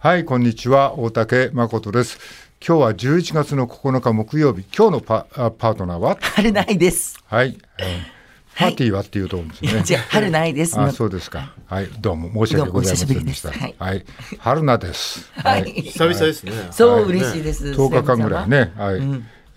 はい、こんにちは。大竹誠です。今日は11月の9日木曜日。今日のパあパートナーは？春ないです。はい、えーパーティーはっていうと思うんですね。じゃ春ないです。あ、そうですか。はい、どうも申し訳ございませんでした。はい、春菜です。はい。久々ですね。そう、はい嬉しいです。10日間ぐらいね。はい。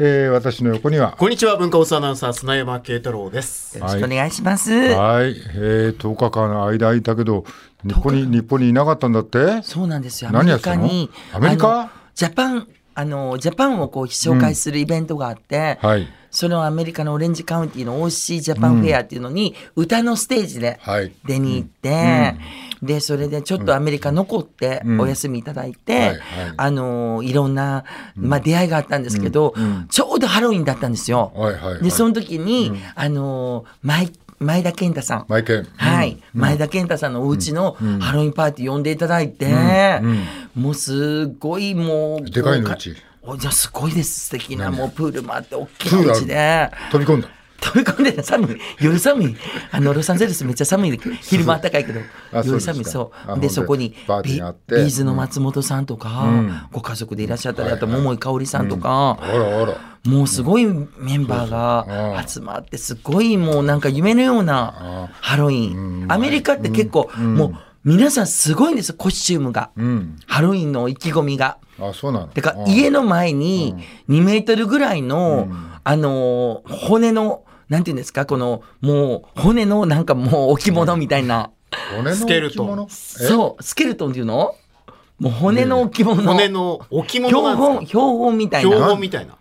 えー私の横には、こんにちは、文化放送アナウンサー、砂山慶太郎です。よろしくお願いします。はい、えー、10日間の間いたけど、日本に日本にいなかったんだって？そうなんですよ。アメリ何やってたの？カに。アメリカ？ジャパン、あの、ジャパンをこう紹介するイベントがあって、はい。そのアメリカのオレンジカウンティの OC ジャパンフェアっていうのに、歌のステージではい。出に行って、で、それでちょっとアメリカ残ってお休みいただいて、はいはい。あの、いろんな、まあ、出会いがあったんですけど、ちょうどハロウィンだったんですよ。はいはいはい。で、その時に、あの、前、前田健太さん。マイケン。はい、前田健太さんのお家のハロウィンパーティー呼んでいただいて、もうすごいもうでかいのうち。おじゃすごいです。素敵なもうプールもあって大きなうちで。飛び込んだ。飛び込んでた。寒い。夜寒い。あのロサンゼルスめっちゃ寒い。昼間暖かいけど 夜寒い。そあうでそこにビがあって。ビーズの松本さんとか、ご家族でいらっしゃったりあと桃井かおりさんとか、あらあら。もうすごいメンバーが集まってすごいもうなんか夢のようなハロウィン。アメリカって結構もう皆さんすごいんですよコスチュームが。うん。ハロウィンの意気込みが。あ、そうなの。てかあ家の前に2メートルぐらいのあのー骨のなんていうんですか？このもう骨のなんかもう置物みたいな。骨のスケルトン。置物え？そうスケルトンっていうの？もう骨の置物。骨の置物標本標本みたいか標な本みたいな。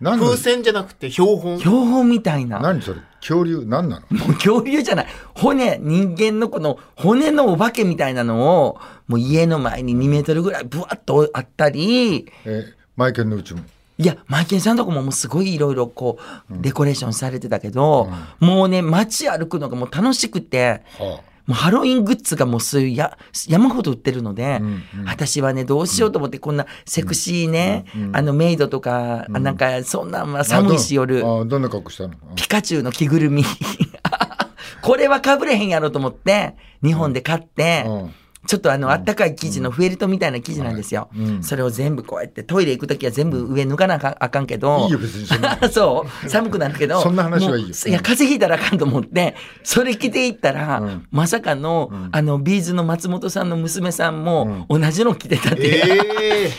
風船じゃなくて標本？標本みたいな。何それ？恐竜？何なの？もう恐竜じゃない。骨、人間のこの骨のお化けみたいなのを、もう家の前に2メートルぐらいブワッとあったり、えマイケンのうちも。いや、マイケンさんとこももうすごいいろいろこう、デコレーションされてたけど、もうね、街歩くのがもう楽しくて、はもうハロウィングッズがもうそういうや山ほど売ってるので、私はね、どうしようと思って、こんなセクシーね、あのメイドとか、あなんかそんなんはあ寒いし夜。あどあどんな格好したの？あピカチュウの着ぐるみ。これはかぶれへんやろと思って、日本で買って、うんちょっとあの、あったかい生地のフェルトみたいな生地なんですよ。それを全部こうやって、トイレ行くときは全部上脱がなあかんけど。いいよ別にそんな そう。寒くなるけど。そんな話はいいよ。いや、風邪ひいたらあかんと思って、それ着ていったら、まさかの、あの、ビーズの松本さんの娘さんも、同じの着てたって。ええ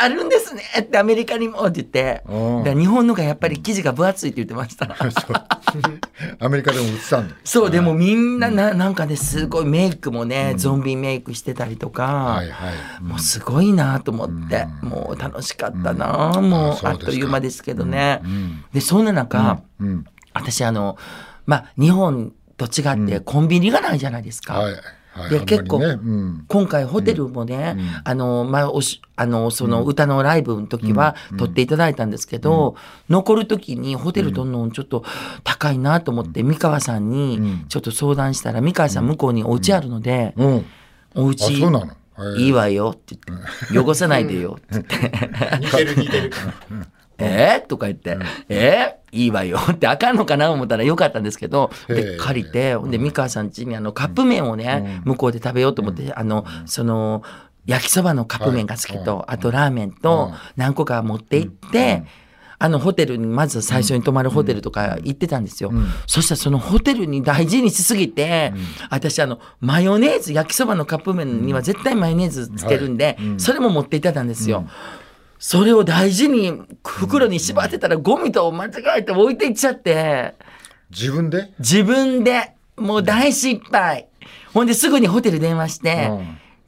ー、あるんですねってアメリカにもって言って、日本のがやっぱり生地が分厚いって言ってました。アメリカでも売ってたんだ。そう、でもみんなな、なんかね、すごいメイクもね、ゾンビメイクしてたりとか、はいはい。もうすごいなと思って、もう楽しかったな、もうあそうあっという間ですけどね。で、そんな中、私あの、まあ、日本と違ってコンビニがないじゃないですか。はい。はい。でね。結構うん。今回ホテルもね、あの、まあ、おし、あの、その歌のライブの時は撮っていただいたんですけど、残る時にホテル取るのちょっと高いなと思って、三河さんにちょっと相談したら、三河さん向こうにお家あるので、お家そうなの？いいわよって言って、汚さないでよって。言って、ー、似てる似てる。えー？とか言って、えー？いいわよってあかんのかな思ったらよかったんですけど、へで、え借りて、ほんで、三河さん家にあの、カップ麺をね、向こうで食べようと思って、あの、その、焼きそばのカップ麺が好きと、あとラーメンと何個か持って行って、あのホテルにまず最初に泊まるホテルとか行ってたんですよ。そしたらそのホテルに大事にしすぎて、私あのマヨネーズ焼きそばのカップ麺には絶対マヨネーズつけるんで、それも持っていただんですよ。それを大事に袋に縛ってたらゴミと間違えて置いていっちゃって、自分で？自分で。もう大失敗。ほんですぐにホテル電話して、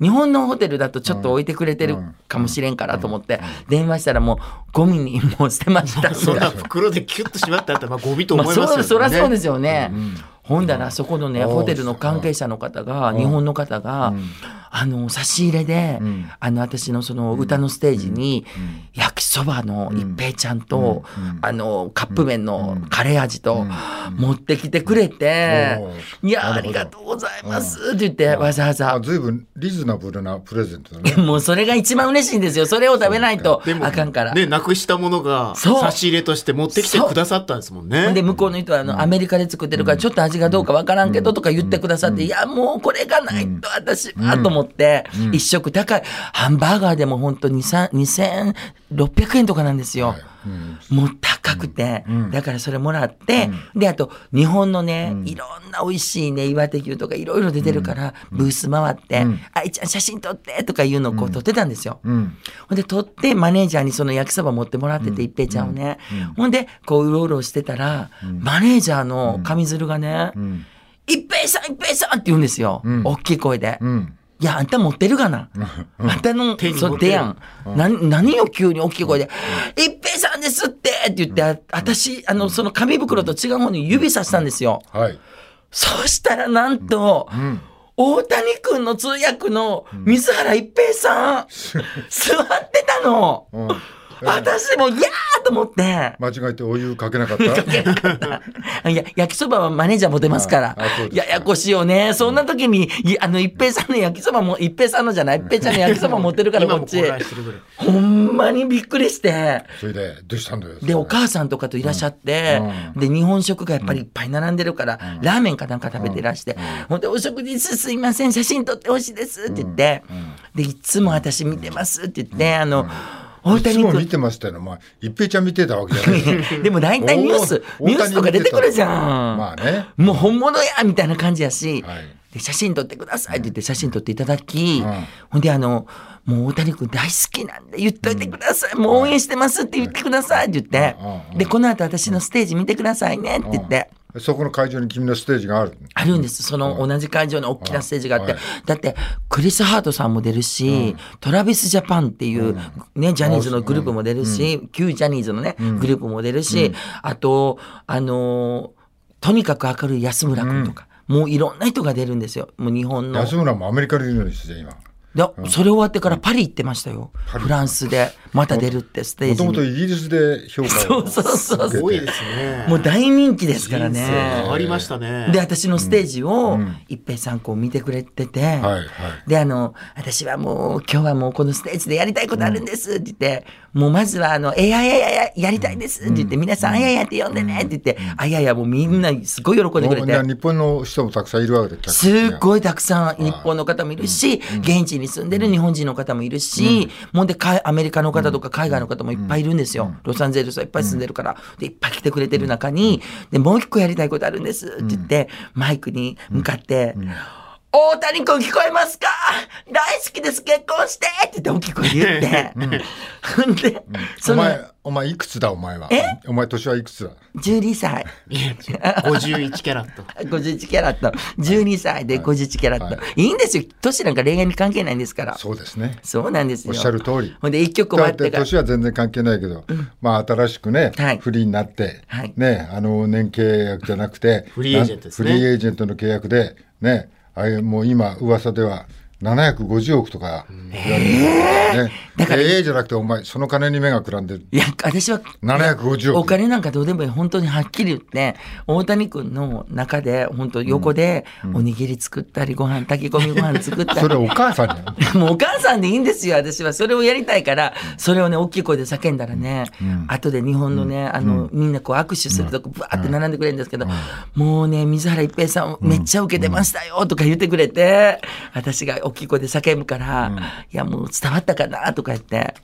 日本のホテルだとちょっと置いてくれてるかもしれんからと思って、電話したらもうゴミにもう捨てました。そんな袋でキュッとしまってあったら、まあ、ゴミと思まあ、いますよね。そうそりゃそうですよね。ほんだらそこのね、うんホテルの関係者の方が、日本の方が、あの差し入れで、あの私のその歌のステージに、焼きそばの一平ちゃんと、うん。あのカップ麺のカレー味と持ってきてくれて「いやありがとうございます」って言ってわざわざ。あ、ずいぶんリーズナブルなプレゼントだね。もうそれが一番嬉しいんですよ。それを食べないとあかんから。ね、なくしたものが差し入れとして持ってきてくださったんですもんね。で向こうの人はあの、アメリカで作ってるからちょっと味がどうかわからんけどとか言ってくださって、いやもうこれがないと私はと思って、一食高い。ハンバーガーでも本当に2600円とかなんですよ。もう高くて、だからそれもらって、であと日本のね、いろんな美味しいね岩手牛とかいろいろ出てるから、ブース回って「あいちゃん写真撮って」とかいうのをこう撮ってたんですよ。うん。ほんで撮ってマネージャーにその焼きそば持ってもらってて、一平ちゃんをね、ほんでこううろうろしてたら、マネージャーの上鶴がねん「一平さん一平さん」って言うんですよ、ん。大きい声で。うん。いや、あんた持ってるがな。あんたの、そう、手やん。な、何よ、急に大きい声で。一平さんですってって言って、あ私、あの、その紙袋と違う方に指さしたんですよ。はい。そしたら、なんと、大谷君の通訳の水原一平さん、座ってたの。うん。私も、いやーと思って。間違えてお湯かけなかった？いや、焼きそばはマネージャー持てますから。ややこしいよね。そんな時に、いあの、一平さんの焼きそばも、一平さんのじゃない、一平ちゃんの焼きそば持ってるから、こっち。ほんまにびっくりして。それで、どうしたんだよ。で、お母さんとかといらっしゃって、で、日本食がやっぱりいっぱい並んでるから、ラーメンかなんか食べてらして、ほんで、お食事すいません、写真撮ってほしいですって言って、で、いつも私見てますって言って、あの、大いつ谷君も見てましたよ。お前、一平ちゃん見てたわけじゃない。でも大体ニュース、おニュースとか出てくるじゃん。まあね。もう本物やみたいな感じやし、はい。で写真撮ってくださいって言って写真撮っていただき、うん。ほんであのもう大谷君大好きなんで言っといてください、もう応援してますって言ってくださいって言って、うん。うん。でこの後私のステージ見てくださいねって言って。そこの会場に君のステージがある。あるんです。その同じ会場に大きなステージがあって。はいだって、クリス・ハートさんも出るし、トラビス・ジャパンっていう、ね、ジャニーズのグループも出るし、旧ジャニーズのね、グループも出るし、あと、あのーとにかく明るい安村君とか、もういろんな人が出るんですよ。もう日本の。安村もアメリカにいるんですよ、今。でそれ終わってからパリ行ってましたよ。フランスで。また出るって、ステージもともとに。イギリスで評価をそうそうそうすごいですね。もう大人気ですから人生変ね。わりましたね。で、私のステージを一平さんこう見てくれてて。で、あの、私はもう、今日はもうこのステージでやりたいことあるんですって言って、もうまずは、あの、えやややややりたいですって言って、皆さん、あややって呼んでねって言って、あややもうみんなすごい喜んでくれて。日本の人もたくさんいるわけで、客すごいたくさん日本の方もいるし、現地に住んでる日本人の方もいるし、もうでかいアメリカの方とか海外の方もいっぱいいるんですよ。ロサンゼルスはいっぱい住んでるから。で、いっぱい来てくれてる中に、で、もう一個やりたいことあるんですって言って、マイクに向かって、大谷君聞こえますか？大好きです結婚してって言って大きい声で言って。ほん で、そのお前、お前いくつだ？お前は。お前年はいくつだ？12歳。いや違う51キャラット。51キャラット。12歳で51キャラット。いいんですよ。年なんか恋愛に関係ないんですから。そうですね。そうなんですよ。おっしゃる通り。ほんで、一曲終だってわってから。年は全然関係ないけど、まあ新しくね、はいフリーになって、はいね、あの年契約じゃなくて、フリーエージェントですねなフリーエージェントの契約で、ね、ああいもう今噂では750億とか言われてるからね。だからええじゃなくてお前その金に目がくらんでる。いや、私は、750億。お金なんかどうでもいい。本当にはっきり言って、大谷君の中で、本当横で、おにぎり作ったり、ご飯、炊き込みご飯作ったり。それ。お母さんじゃん。もうお母さんでいいんですよ、私は。それをやりたいから、それをね、大きい声で叫んだらね、後で日本のね、あの、みんなこう握手するとこ、ぶわーって並んでくれるんですけど、もうね、水原一平さん、めっちゃ受けてましたよ、とか言ってくれて、私が大きい声で叫ぶから、いや、もう伝わったかな、とか言って。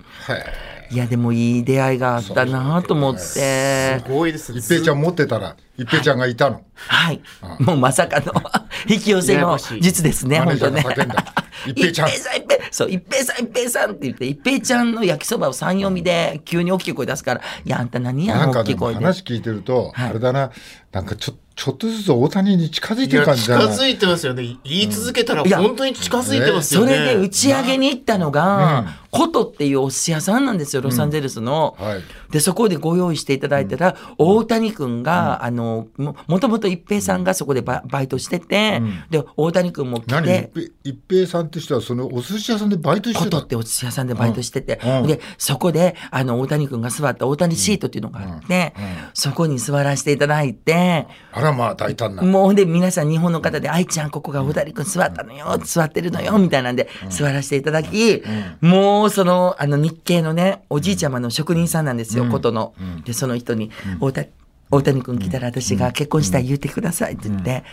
いや、でもいい出会いがあったなと思ってす。ごいですね。一平ちゃん持ってたら、一平ちゃんがいたの。はい。もうまさかの 引き寄せの術ですね、マネ本当ねージャーが叫んだ。一平ちゃん一平さん、一平そう、一平さん、一平さんって言って、一平ちゃんの焼きそばを三読みで急に大きい声出すから、いや、あんた何やのなんかでも大きい声で。話聞いてると、はいあれだな、なんかちょっちょっとずつ大谷に近づいてる感じだな。づいてますよね。言い続けたら本当に近づいてますよそね。れで打ち上げに行ったのが、コトっていうお寿司屋さんなんですよ、ロサンゼルスの。はい。で、そこでご用意していただいたら、大谷君が、あの、ももともと一平さんがそこでババイトしてて、で、大谷君も来何？て、一平一平さんって人はそのお寿司屋さんでバイトしてた？コトってお寿司屋さんでバイトしてて、うん。で、そこで、あの、大谷君が座った大谷シートっていうのがあって、そこに座らせていただいて、あらまあ大胆な。もうで皆さん日本の方で、愛ちゃんここが大谷君座ったのよ、座ってるのよ、みたいなんで座らせていただき、もうその、あの日系のね、おじいちゃまの職人さんなんですよ、ことの。で、その人に、大谷、大谷君来たら私が結婚したい言ってくださいって言って、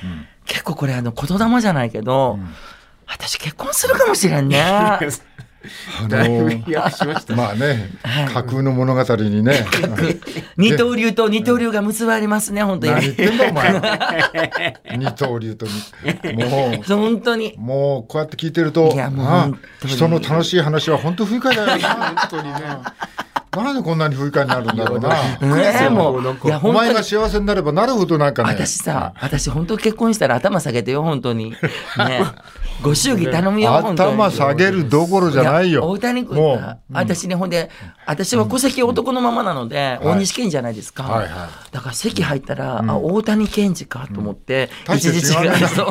結構これあの言霊じゃないけど、私結婚するかもしれんね。あの飛躍しました。まあねはい、架空の物語にね。二刀流と二刀流が結ばれますね、本当に。何言ってんだお前。二刀流とにもう。本当に。もうこうやって聞いてると、人の楽しい話は本当不愉快だよな。本当にね。なんでこんなに不愉快になるんだろうな。ええもう、いや、お前が。幸せになればなるほどなんかね。私さ、私本当結婚したら頭下げてよ、本当に。ね。ご祝儀頼むよ。頭下げるどころじゃないよ。や大谷君もが、私ね、ほんで、私は戸籍男のままなので、大西健じゃないですか。はいはいだから席入ったら、あ、大谷健二かと思って、一時違いなそう。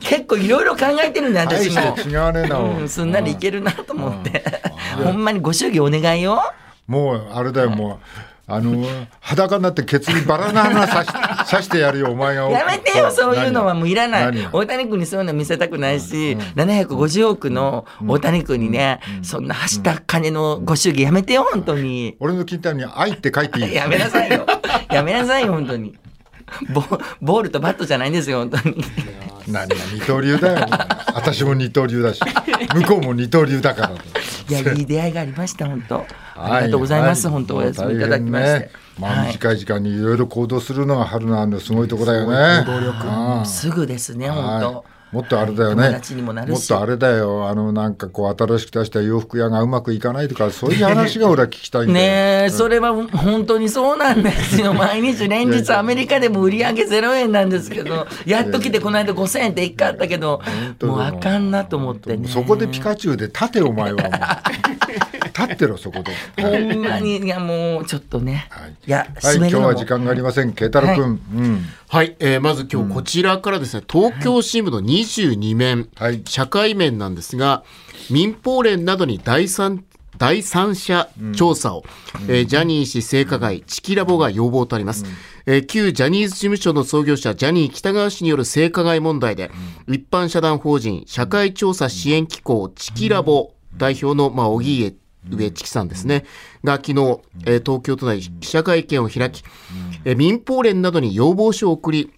結構いろいろ考えてるんだ、大私も。違わねえな。うん、すんなりいけるなと思って。ほんまにご祝儀お願いよ。もうあれだよ、もう。あの裸になってケツにバラの花刺し刺してやるよお前がやめてよ、そういうのはもういらない。大谷君にそういうの見せたくないし、750億の大谷君にね、そんな走った金のご祝儀やめてよ、本当に。俺の金太に「愛」って書いていい やめなさいよ。やめなさいよ、本当に。ボボールとバットじゃないんですよ、本当に。何が二刀流だよ私も二刀流だし向こうも二刀流だからといや、いい出会いがありました、本当。ありがとうございます、は本当お休みいただきまして。まあ、はい。短い時間にいろいろ行動するのが春菜のすごいとこだよね。行動力。うん。すぐですね、本はい。当。もっとあれだよね。もなるしもっとあれだよ。あの、なんかこう、新しく出した洋服屋がうまくいかないとか、そういう話が俺は聞きたいんだよ。ねえ、それは本当にそうなんですよ。毎日連日アメリカでも売り上げ0円なんですけど、やっと来てこの間5000円って一回あったけど、もうあかんなと思ってね。そこでピカチュウで立てお前は。立ってろ、そこで。ほんまに、いやもうちょっとね。はいいや、はい、今日は時間がありません。慶太郎君。うん。はい、えーまず今日こちらからですね、東京新聞の22面、はい社会面なんですが、民放連などに第三第三者調査を、えージャニー氏性加害、チキラボが要望とあります。えー旧ジャニーズ事務所の創業者、ジャニー喜多川氏による性加害問題で、一般社団法人社会調査支援機構、チキラボ代表の、まあ、荻上上知紀さんですね、が昨日、えー東京都内記者会見を開き、えー民放連などに要望書を送り、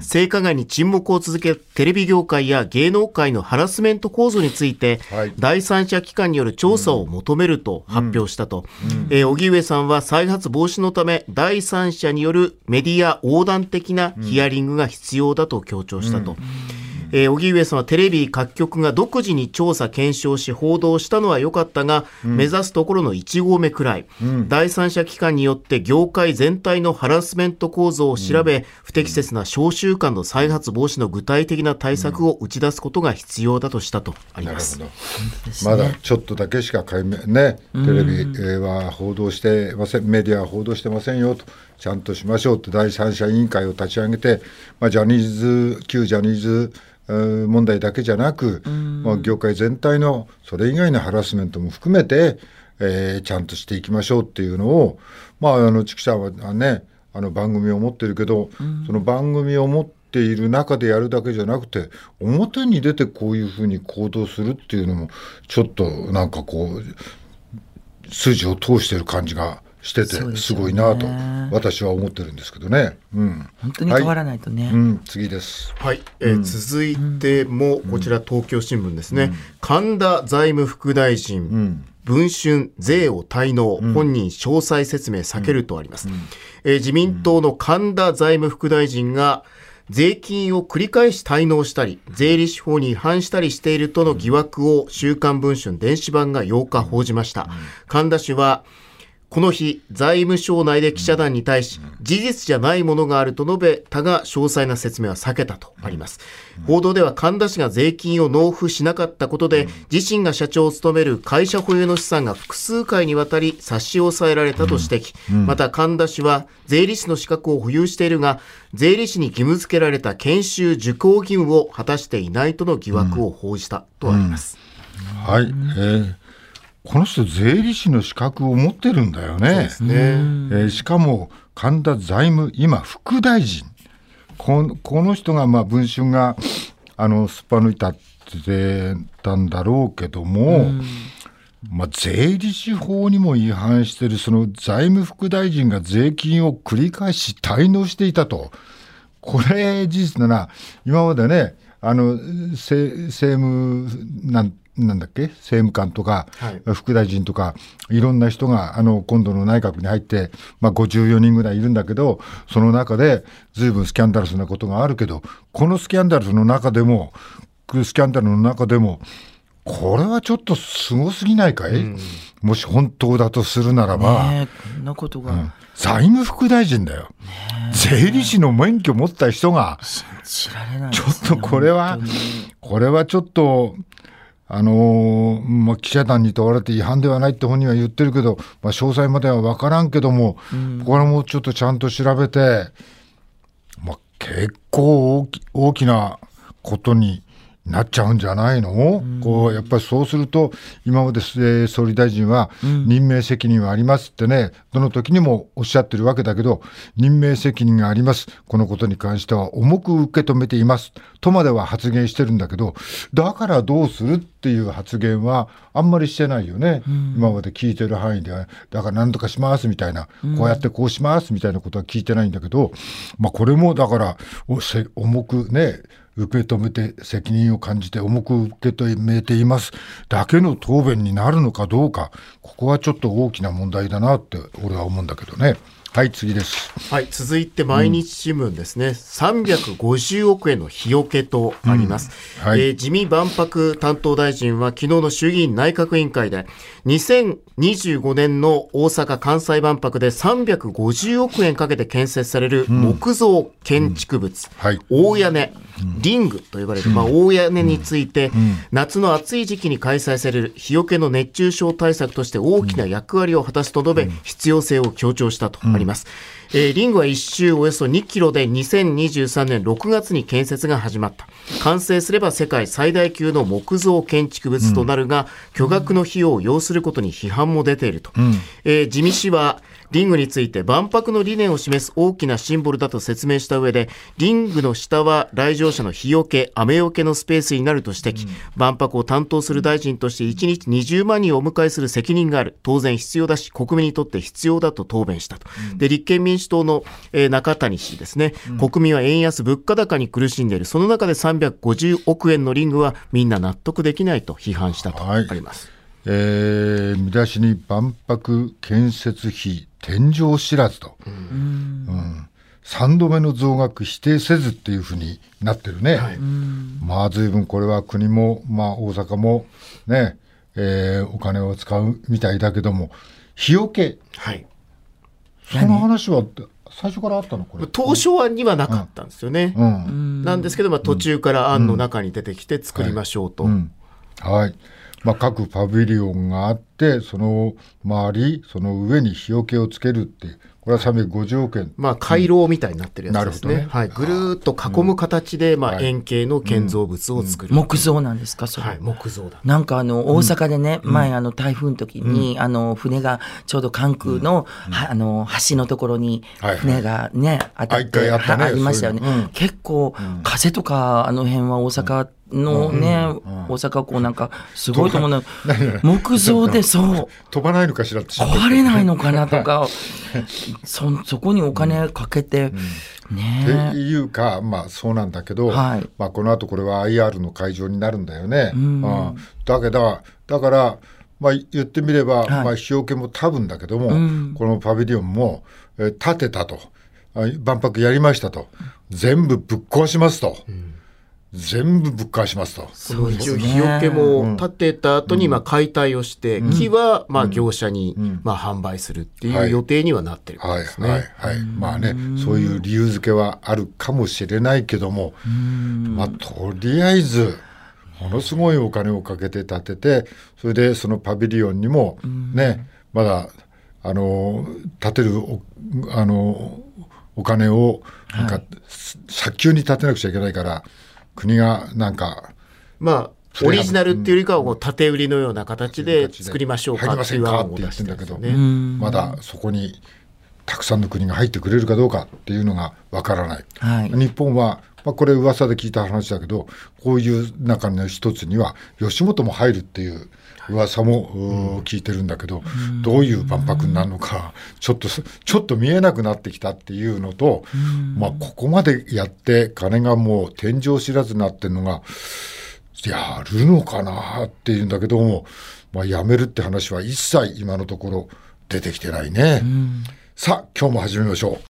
性加害に沈黙を続けるテレビ業界や芸能界のハラスメント構造について、はい。第三者機関による調査を求めると発表したと、えー荻上さんは再発防止のため第三者によるメディア横断的なヒアリングが必要だと強調したと。えー荻上さんはテレビ各局が独自に調査検証し報道したのは良かったが、目指すところの1合目くらい、第三者機関によって業界全体のハラスメント構造を調べ、不適切な召集官の再発防止の具体的な対策を打ち出すことが必要だとしたとあります。なるほど。まだちょっとだけしか解明ね、テレビえーは報道してません、メディアは報道してませんよと、ちゃんとしましょうって第三者委員会を立ち上げて、まあ、ジャニーズ、旧ジャニーズえー問題だけじゃなく、まあ、業界全体のそれ以外のハラスメントも含めて、えーちゃんとしていきましょうっていうのを、まあ、あの、チキさんはね、あの番組を持ってるけど、その番組を持っている中でやるだけじゃなくて表に出てこういうふうに行動するっていうのもちょっとなんかこう筋を通してる感じがしててすごいなと私は思ってるんですけどね。うん、本当に変わらないとね。うん、次です。はい、えー続いても、こちら東京新聞ですね、神田財務副大臣、文春税を滞納、本人詳細説明避けるとあります、えー自民党の神田財務副大臣が税金を繰り返し滞納したり、税理士法に違反したりしているとの疑惑を週刊文春電子版が8日報じました。神田氏は、この日、財務省内で記者団に対し、事実じゃないものがあると述べたが、詳細な説明は避けたとあります。報道では神田氏が税金を納付しなかったことで、自身が社長を務める会社保有の資産が複数回にわたり差し押さえられたと指摘。また神田氏は税理士の資格を保有しているが、税理士に義務付けられた研修受講義務を果たしていないとの疑惑を報じたとあります。はい、えーこの人税理士の資格を持ってるんだよね。ね。えーしかも神田財務今副大臣このこの人がまあ文春があのすっぱ抜いたってたんだろうけども、まあ、税理士法にも違反してるその財務副大臣が税金を繰り返し滞納していたと。これ事実だな今までねあの政政務なんなんだっけ？政務官とか、はい。副大臣とかいろんな人があの今度の内閣に入って、まあ、54人ぐらいいるんだけどその中で随分スキャンダルスなことがあるけどこのスキャンダルスの中でもスキャンダルの中でもこれはちょっとすごすぎないかい、もし本当だとするならば。こんなことが。財務副大臣だよ。税理士の免許持った人が、知られないちょっとこれはこれはちょっと、あのーまあ、記者団に問われて違反ではないって本人は言ってるけど、まあ、詳細までは分からんけども、これもちょっとちゃんと調べて、まあ、結構大き大きなことになっちゃうんじゃないの、こうやっぱりそうすると、今まで、えー総理大臣は任命責任はありますってね、どの時にもおっしゃってるわけだけど、任命責任があります、このことに関しては重く受け止めています。とまでは発言してるんだけど、だからどうするっていう発言はあんまりしてないよね、今まで聞いてる範囲では、だから何とかしますみたいな、こうやってこうしますみたいなことは聞いてないんだけど、まあ、これもだから、重くね、受け止めて責任を感じて重く受け止めています。だけの答弁になるのかどうかここはちょっと大きな問題だなって俺は思うんだけどね。はい次です。はい、続いて毎日新聞ですね、350億円の日よけとあります、うん。はい。えー自民万博担当大臣は昨日の衆議院内閣委員会で2025年の大阪・関西万博で350億円かけて建設される木造建築物、はい。大屋根、リングと呼ばれる、まあ、大屋根について、夏の暑い時期に開催される日よけの熱中症対策として大きな役割を果たすと述べ、必要性を強調したとあります。ます。えーリングは一周およそ2キロで2023年6月に建設が始まった。完成すれば世界最大級の木造建築物となるが、巨額の費用を要することに批判も出ていると。えー自見氏は、リングについて万博の理念を示す大きなシンボルだと説明した上で、リングの下は来場者の日よけ、雨よけのスペースになると指摘、万博を担当する大臣として1日20万人をお迎えする責任がある。当然必要だし、国民にとって必要だと答弁したと。で、立憲民主党の、えー中谷氏ですね、国民は円安、物価高に苦しんでいる。その中で350億円のリングはみんな納得できないと批判したとあはい。ります。えー見出しに万博建設費天井知らずと、うん。3度目の増額否定せずっていうふうになってるね、まあ随分これは国も、まあ、大阪もね、えーお金を使うみたいだけども日よけ。はい。その話は最初からあったの？これ。当初案にはなかったんですよね。うん。なんですけど、まあ、途中から案の中に出てきて作りましょうと。うんはい。まあ、各パビリオンがあって、その周り、その上に日よけをつけるっていう、これは350億円。まあ、回廊みたいになってるやつですね。なるほどね。はい。ぐるーっと囲む形で、まあ、はい円形の建造物を作る。木造なんですかそれ、はい、木造だ。なんかあの大阪でね、前あの台風の時に、あの船がちょうど関空の,、はあの橋のところにはいはい。船がね、当たってあったねはありましたよね、そういうの。うん。結構、風とかあの辺は大阪のね、大阪こうなんかすごいと思うの、木造で そう。飛ばないのかしらって壊れないのかなとか。そそこにお金かけて、ってね。えいうか、まあそうなんだけど、はい。まあ、この後これは IR の会場になるんだよね。ん。うん。だけど、だから、まあ、言ってみれば、はい。まあ、日よけも多分だけども、うん。このパビリオンも、えー建てたと、あ万博やりましたと、全部ぶっ壊しますと。全部ぶっ返しますと。そうです一応日よけね。も建てた後にまあ解体をして、木はまあ業者にまあ販売するっていう予定にはなってるはいですね。はいはい、まあねそういう理由付けはあるかもしれないけども、まあとりあえずものすごいお金をかけて建ててそれでそのパビリオンにもね、まだあの建てるおあのお金をなんか、早急に建てなくちゃいけないから国がなんかまあ、オリジナルっていうよりかは、こう縦売りのような形で作りましょうかっていう案を出してて言っんだけど。まだそこにたくさんの国が入ってくれるかどうかっていうのがわからない。はい。日本は、まあ、これ噂で聞いた話だけどこういう中の一つには吉本も入るっていう噂も、聞いてるんだけど、どういう万博になるのかちょっとすちょっと見えなくなってきたっていうのと、まあ、ここまでやって金がもう天井知らずになってるのがやるのかなっていうんだけども、まあ、やめるって話は一切今のところ出てきてないね。さあ今日も始めましょう。